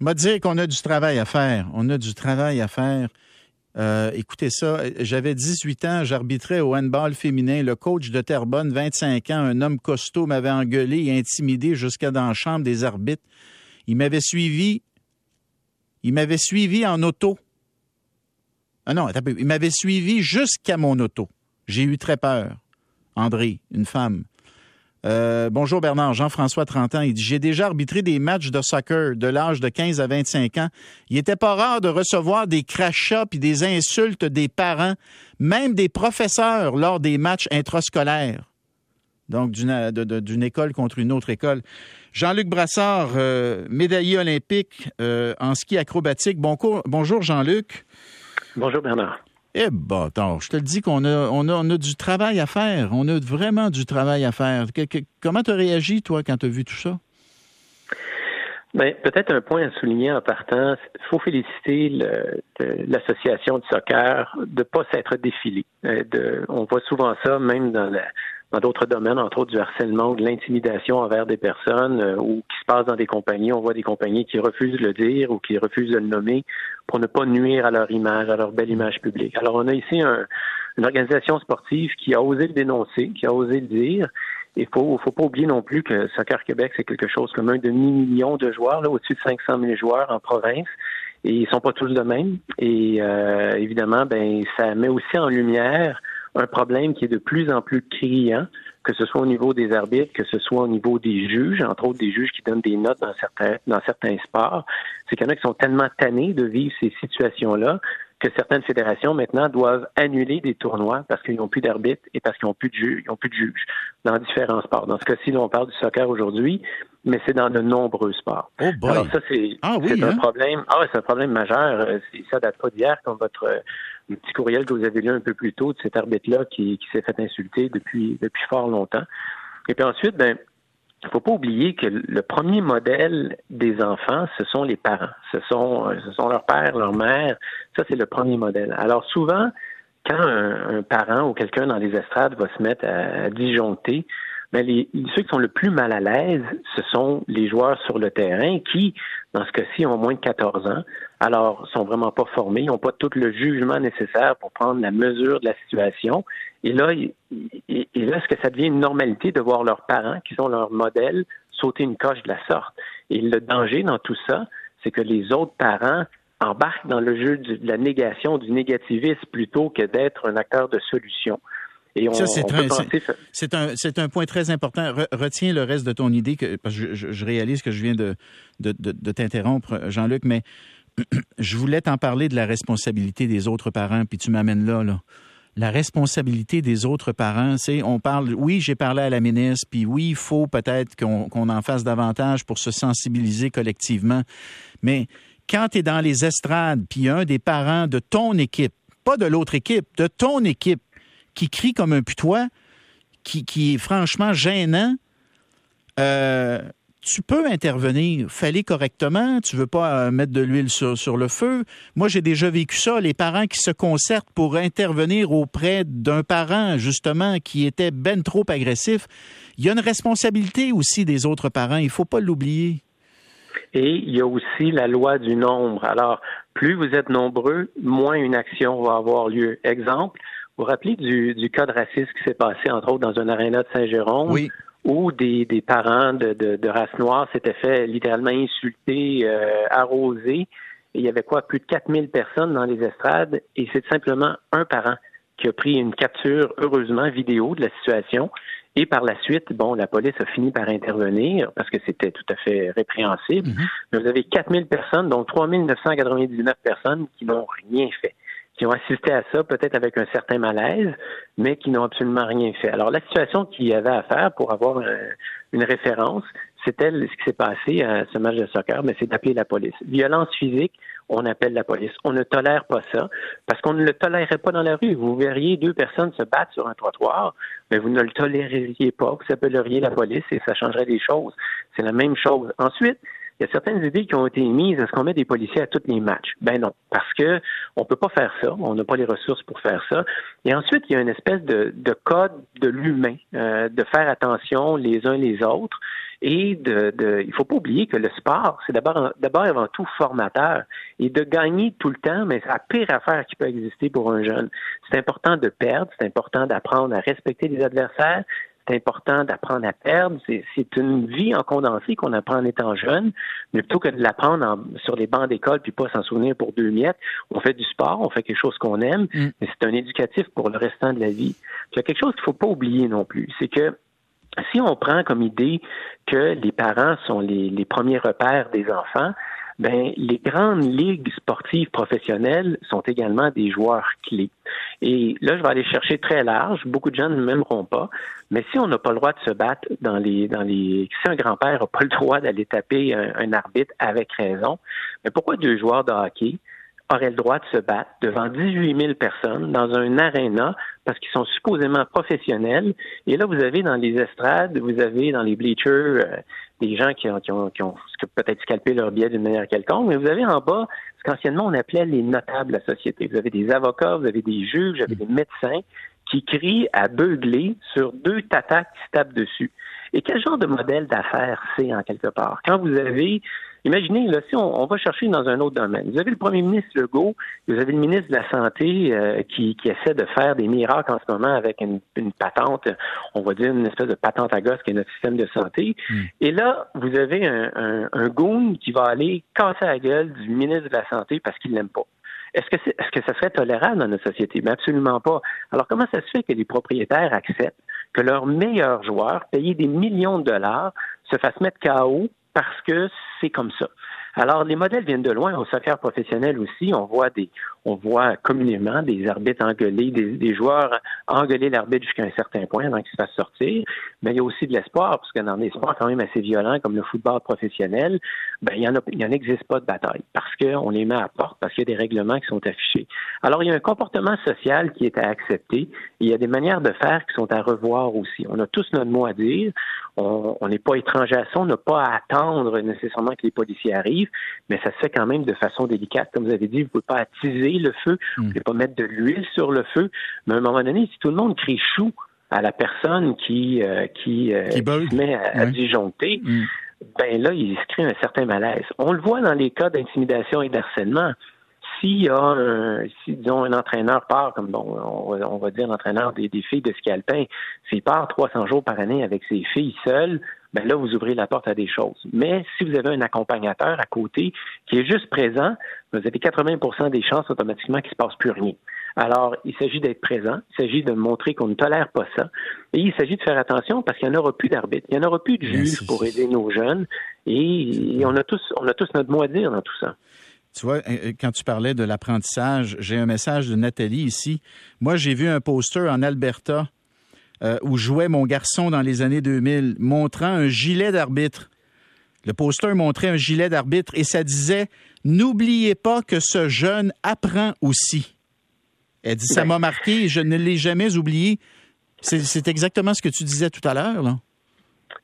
m'a dit qu'on a du travail à faire. On a du travail à faire. Euh, écoutez ça, j'avais 18 ans, j'arbitrais au handball féminin. Le coach de Terrebonne, 25 ans, un homme costaud, m'avait engueulé et intimidé jusqu'à dans la chambre des arbitres. Il m'avait suivi. Il m'avait suivi en auto. Ah non, il m'avait suivi jusqu'à mon auto. J'ai eu très peur. André, une femme. Euh, bonjour Bernard, Jean-François, 30 ans. Il dit J'ai déjà arbitré des matchs de soccer de l'âge de 15 à 25 ans. Il était pas rare de recevoir des crachats puis des insultes des parents, même des professeurs lors des matchs intrascolaires. Donc, d'une école contre une autre école. Jean-Luc Brassard, euh, médaillé olympique euh, en ski acrobatique. bonjour Jean-Luc. Bonjour Bernard. Eh ben, je te le dis qu'on a, on a, du travail à faire. On a vraiment du travail à faire. comment tu as réagi, toi, quand tu as vu tout ça? Ben, peut-être un point à souligner en partant, il faut féliciter l'association de soccer de ne pas s'être défilée. Euh, on voit souvent ça, même dans la, dans d'autres domaines, entre autres du harcèlement ou de l'intimidation envers des personnes euh, ou qui se passe dans des compagnies. On voit des compagnies qui refusent de le dire ou qui refusent de le nommer pour ne pas nuire à leur image, à leur belle image publique. Alors, on a ici une organisation sportive qui a osé le dénoncer, qui a osé le dire. Il faut, faut pas oublier non plus que Soccer Québec, c'est quelque chose comme un demi-million de joueurs, là, au-dessus de 500 000 joueurs en province. Et ils sont pas tous de même. Et euh, évidemment, ben, ça met aussi en lumière un problème qui est de plus en plus criant, que ce soit au niveau des arbitres, que ce soit au niveau des juges, entre autres des juges qui donnent des notes dans certains, dans certains sports. C'est qu'il y en a qui sont tellement tannés de vivre ces situations-là que certaines fédérations maintenant doivent annuler des tournois parce qu'ils n'ont plus d'arbitres et parce qu'ils n'ont plus de juges, ils ont plus de juges dans différents sports. Dans ce cas-ci, on parle du soccer aujourd'hui, mais c'est dans de nombreux sports. Oh Alors ça, c'est ah un hein? problème. Ah c'est un problème majeur. Euh, ça date pas d'hier, comme votre euh, petit courriel que vous avez lu un peu plus tôt de cet arbitre-là qui, s'est fait insulter depuis depuis fort longtemps. Et puis ensuite, ben il ne faut pas oublier que le premier modèle des enfants, ce sont les parents. Ce sont, ce sont leur père, leur mère. Ça, c'est le premier modèle. Alors souvent, quand un, parent ou quelqu'un dans les estrades va se mettre à, disjoncter, mais ben, ceux qui sont le plus mal à l'aise, ce sont les joueurs sur le terrain qui, dans ce cas-ci, ont moins de 14 ans, alors sont vraiment pas formés, ils n'ont pas tout le jugement nécessaire pour prendre la mesure de la situation. Et là, et, là, est-ce que ça devient une normalité de voir leurs parents, qui sont leurs modèles, sauter une coche de la sorte? Et le danger dans tout ça, c'est que les autres parents embarquent dans le jeu de la négation, du négativisme, plutôt que d'être un acteur de solution. Et on, ça, c'est un, c'est un, point très important. retiens le reste de ton idée, que, parce que je, réalise que je viens de, de, de t'interrompre, Jean-Luc, mais je voulais t'en parler de la responsabilité des autres parents, puis tu m'amènes là, là. La responsabilité des autres parents, c'est, on parle, oui, j'ai parlé à la ministre, puis oui, il faut peut-être qu'on en fasse davantage pour se sensibiliser collectivement. Mais quand tu es dans les estrades, puis un des parents de ton équipe, pas de l'autre équipe, de ton équipe, qui crie comme un putois, qui, qui est franchement gênant, euh, tu peux intervenir, fallait correctement, tu veux pas euh, mettre de l'huile sur, le feu. Moi, j'ai déjà vécu ça, les parents qui se concertent pour intervenir auprès d'un parent, justement, qui était ben trop agressif. Il y a une responsabilité aussi des autres parents, il faut pas l'oublier. Et il y a aussi la loi du nombre. Alors, plus vous êtes nombreux, moins une action va avoir lieu. Exemple, vous vous rappelez du, du cas de racisme qui s'est passé, entre autres, dans un aréna de Saint-Jérôme, oui où des, des parents de, de, race noire s'étaient fait littéralement insulter, euh, arroser. il y avait quoi, plus de 4000 personnes dans les estrades, et c'est simplement un parent qui a pris une capture, heureusement, vidéo de la situation. Et par la suite, bon, la police a fini par intervenir parce que c'était tout à fait répréhensible. Mm-hmm. Mais vous avez 4000 personnes, dont 3999 personnes qui n'ont rien fait qui ont assisté à ça, peut-être avec un certain malaise, mais qui n'ont absolument rien fait. Alors, la situation qu'il y avait à faire pour avoir une référence, c'était ce qui s'est passé à ce match de soccer, mais c'est d'appeler la police. Violence physique, on appelle la police. On ne tolère pas ça parce qu'on ne le tolérerait pas dans la rue. Vous verriez deux personnes se battre sur un trottoir, mais vous ne le toléreriez pas. Vous appelleriez la police et ça changerait des choses. C'est la même chose. Ensuite, il y a certaines idées qui ont été émises. Est-ce qu'on met des policiers à tous les matchs? Ben non, parce que on peut pas faire ça. On n'a pas les ressources pour faire ça. Et ensuite, il y a une espèce de, code de l'humain, euh, de faire attention les uns les autres. Et de, de il faut pas oublier que le sport, c'est d'abord d'abord avant tout formateur. Et de gagner tout le temps, mais c'est la pire affaire qui peut exister pour un jeune. C'est important de perdre, c'est important d'apprendre à respecter les adversaires, c'est important d'apprendre à perdre. C'est une vie en condensé qu'on apprend en étant jeune, mais plutôt que de l'apprendre sur les bancs d'école puis pas s'en souvenir pour deux miettes, on fait du sport, on fait quelque chose qu'on aime, mm. mais c'est un éducatif pour le restant de la vie. Il y a quelque chose qu'il faut pas oublier non plus, c'est que si on prend comme idée que les parents sont les premiers repères des enfants, ben les grandes ligues sportives professionnelles sont également des joueurs clés. Et là, je vais aller chercher très large. Beaucoup de gens ne m'aimeront pas, mais si on n'a pas le droit de se battre dans les dans les, si un grand-père n'a pas le droit d'aller taper un, arbitre avec raison, mais pourquoi deux joueurs de hockey auraient le droit de se battre devant 18 000 personnes dans un aréna parce qu'ils sont supposément professionnels. Et là, vous avez dans les estrades, vous avez dans les bleachers euh, des gens qui ont, qui ont, qui ont peut-être scalpé leur billet d'une manière quelconque, mais vous avez en bas ce qu'anciennement on appelait les notables de la société. Vous avez des avocats, vous avez des juges, vous avez des médecins qui crient à beugler sur deux tatas qui se tapent dessus. Et quel genre de modèle d'affaires c'est en quelque part? Quand vous avez Imaginez, là, si on, va chercher dans un autre domaine. Vous avez le premier ministre Legault, vous avez le ministre de la Santé euh, qui, essaie de faire des miracles en ce moment avec une, patente, on va dire une espèce de patente à gosse qui est notre système de santé. Hmm. Et là, vous avez un, un, goon qui va aller casser la gueule du ministre de la Santé parce qu'il l'aime pas. Est-ce que, est, ce que ça serait tolérable dans notre société? Mais absolument pas. Alors, comment ça se fait que les propriétaires acceptent que leurs meilleurs joueurs, payés des millions de dollars, se fassent mettre KO parce que c'est comme ça. Alors, les modèles viennent de loin. Au soccer professionnel aussi, on voit des, on voit communément des arbitres engueuler, des, joueurs engueuler l'arbitre jusqu'à un certain point avant qu'il se fasse sortir. Mais il y a aussi de l'espoir, parce que dans des sports quand même assez violents comme le football professionnel, ben, il y en a, il n'existe pas de bataille parce qu'on les met à porte, parce qu'il y a des règlements qui sont affichés. Alors, il y a un comportement social qui est à accepter. il y a des manières de faire qui sont à revoir aussi. On a tous notre mot à dire. On n'est pas étranger à ça. On n'a pas à attendre nécessairement que les policiers arrivent mais ça se fait quand même de façon délicate. Comme vous avez dit, vous ne pouvez pas attiser le feu, vous ne pouvez pas mettre de l'huile sur le feu. Mais à un moment donné, si tout le monde crie chou à la personne qui, euh, qui, euh, se met à, disjoncter, hmm. ben là, il se crée un certain malaise. On le voit dans les cas d'intimidation et d'harcèlement s'il y a un, si disons un entraîneur part, comme bon, on va, dire l'entraîneur des, des, filles de ski alpin, s'il part 300 jours par année avec ses filles seules, ben là, vous ouvrez la porte à des choses. Mais si vous avez un accompagnateur à côté qui est juste présent, vous avez 80% des chances automatiquement qu'il ne se passe plus rien. Alors, il s'agit d'être présent, il s'agit de montrer qu'on ne tolère pas ça, et il s'agit de faire attention parce qu'il n'y en aura plus d'arbitre, il n'y en aura plus de juge pour aider nos jeunes, et on a tous, on a tous notre mot à dire dans tout ça. Tu vois, euh, quand tu parlais de l'apprentissage, j'ai un message de Nathalie ici. Moi, j'ai vu un poster en Alberta euh, où jouait mon garçon dans les années 2000, montrant un gilet d'arbitre. Le poster montrait un gilet d'arbitre et ça disait N'oubliez pas que ce jeune apprend aussi. Elle dit Ça ben. m'a marqué, je ne l'ai jamais oublié. C'est exactement ce que tu disais tout à l'heure, là.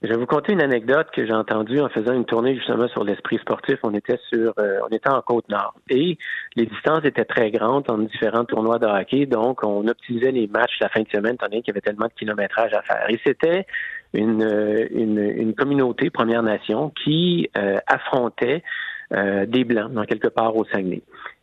Je vais vous conter une anecdote que j'ai entendue en faisant une tournée justement sur l'esprit sportif. On était sur, euh, on était en côte nord et les distances étaient très grandes en différents tournois de hockey, donc on optimisait les matchs la fin de semaine, étant qu'il y avait tellement de kilométrage à faire. Et c'était une, euh, une, une, communauté Première Nation qui euh, affrontait des blancs dans quelque part au Saguenay.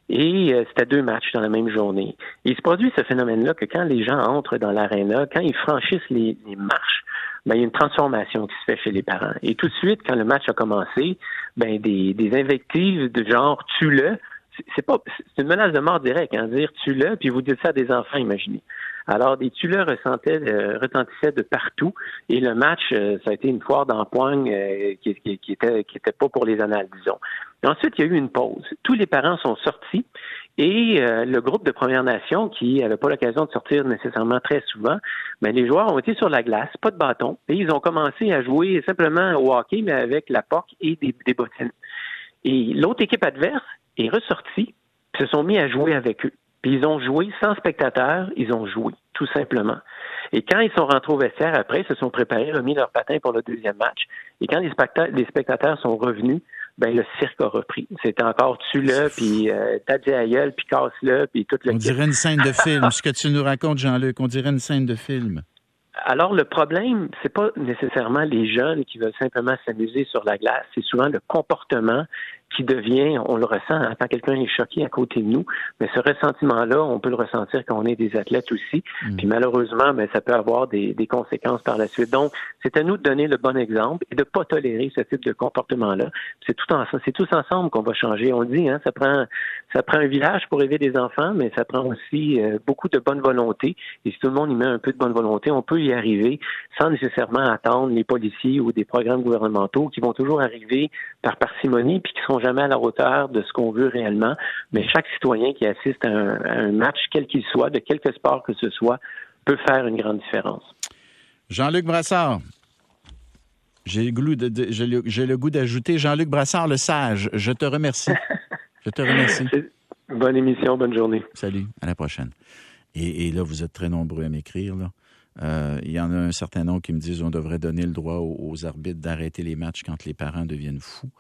Et c'était deux matchs dans la même journée. il se produit ce phénomène-là que quand les gens entrent dans l'aréna, quand ils franchissent les, les marches, ben, il y a une transformation qui se fait chez les parents. Et tout de suite, quand le match a commencé, ben, des, des invectives de genre tue-le, c'est pas c'est une menace de mort directe, hein, dire tue-le, puis vous dites ça à des enfants, imaginez. Alors, des tue-le euh, retentissaient de partout, et le match, euh, ça a été une foire d'empoigne euh, qui, qui, qui, était, qui était pas pour les annales, disons. Ensuite, il y a eu une pause. Tous les parents sont sortis, et euh, le groupe de Première Nations, qui n'avait pas l'occasion de sortir nécessairement très souvent, mais ben, les joueurs ont été sur la glace, pas de bâton, et ils ont commencé à jouer simplement au hockey, mais avec la porque et des, des bottines. Et l'autre équipe adverse est ressortie, se sont mis à jouer avec eux. Puis ils ont joué sans spectateurs, ils ont joué, tout simplement. Et quand ils sont rentrés au vestiaire après, ils se sont préparés, remis leur patin pour le deuxième match. Et quand les spectateurs, les spectateurs sont revenus, ben le cirque a repris. C'était encore tue-le, puis euh, t'as dit aïeul, puis casse-le, puis tout le... On dirait une scène de film. Ce que tu nous racontes, Jean-Luc, on dirait une scène de film. alors le problème, c'est pas nécessairement les jeunes qui veulent simplement s'amuser sur la glace, c'est souvent le comportement qui devient, on le ressent hein, quand quelqu'un est choqué à côté de nous, mais ce ressentiment-là, on peut le ressentir quand on est des athlètes aussi. Mm. Puis malheureusement, mais ben, ça peut avoir des, des, conséquences par la suite. Donc, c'est à nous de donner le bon exemple et de pas tolérer ce type de comportement-là. C'est tout en, c'est tous ensemble qu'on va changer. On le dit, hein, ça prend, ça prend un village pour élever des enfants, mais ça prend aussi euh, beaucoup de bonne volonté. Et si tout le monde y met un peu de bonne volonté, on peut y arriver sans nécessairement attendre les policiers ou des programmes gouvernementaux qui vont toujours arriver par parcimonie puis qui jamais à la hauteur de ce qu'on veut réellement. Mais chaque citoyen qui assiste à un, match, quel qu'il soit, de quelque sport que ce soit, peut faire une grande différence. Jean-Luc Brassard. J'ai le, goût d'ajouter Jean-Luc Brassard, le sage. Je te remercie. Je te remercie. Bonne émission, bonne journée. Salut, à la prochaine. Et, là, vous êtes très nombreux à m'écrire. Euh, il y en a un certain nombre qui me disent qu'on devrait donner le droit aux arbitres d'arrêter les matchs quand les parents deviennent fous.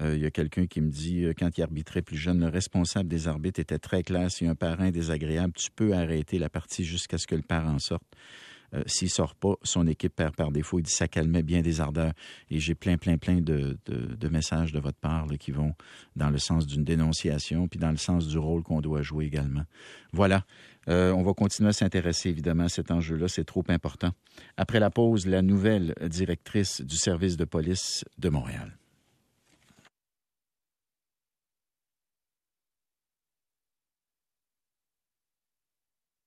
Euh, il y a quelqu'un qui me dit, euh, quand il arbitrait plus jeune, le responsable des arbitres était très clair. Si un parent est désagréable, tu peux arrêter la partie jusqu'à ce que le parent sorte. Euh, s'il sort pas, son équipe perd par défaut. Il dit ça calmait bien des ardeurs. Et j'ai plein, plein, plein de, messages de votre part qui vont dans le sens d'une dénonciation, puis dans le sens du rôle qu'on doit jouer également. Voilà. on va continuer à s'intéresser évidemment à cet enjeu-là. C'est trop important. Après la pause, la nouvelle directrice du service de police de Montréal.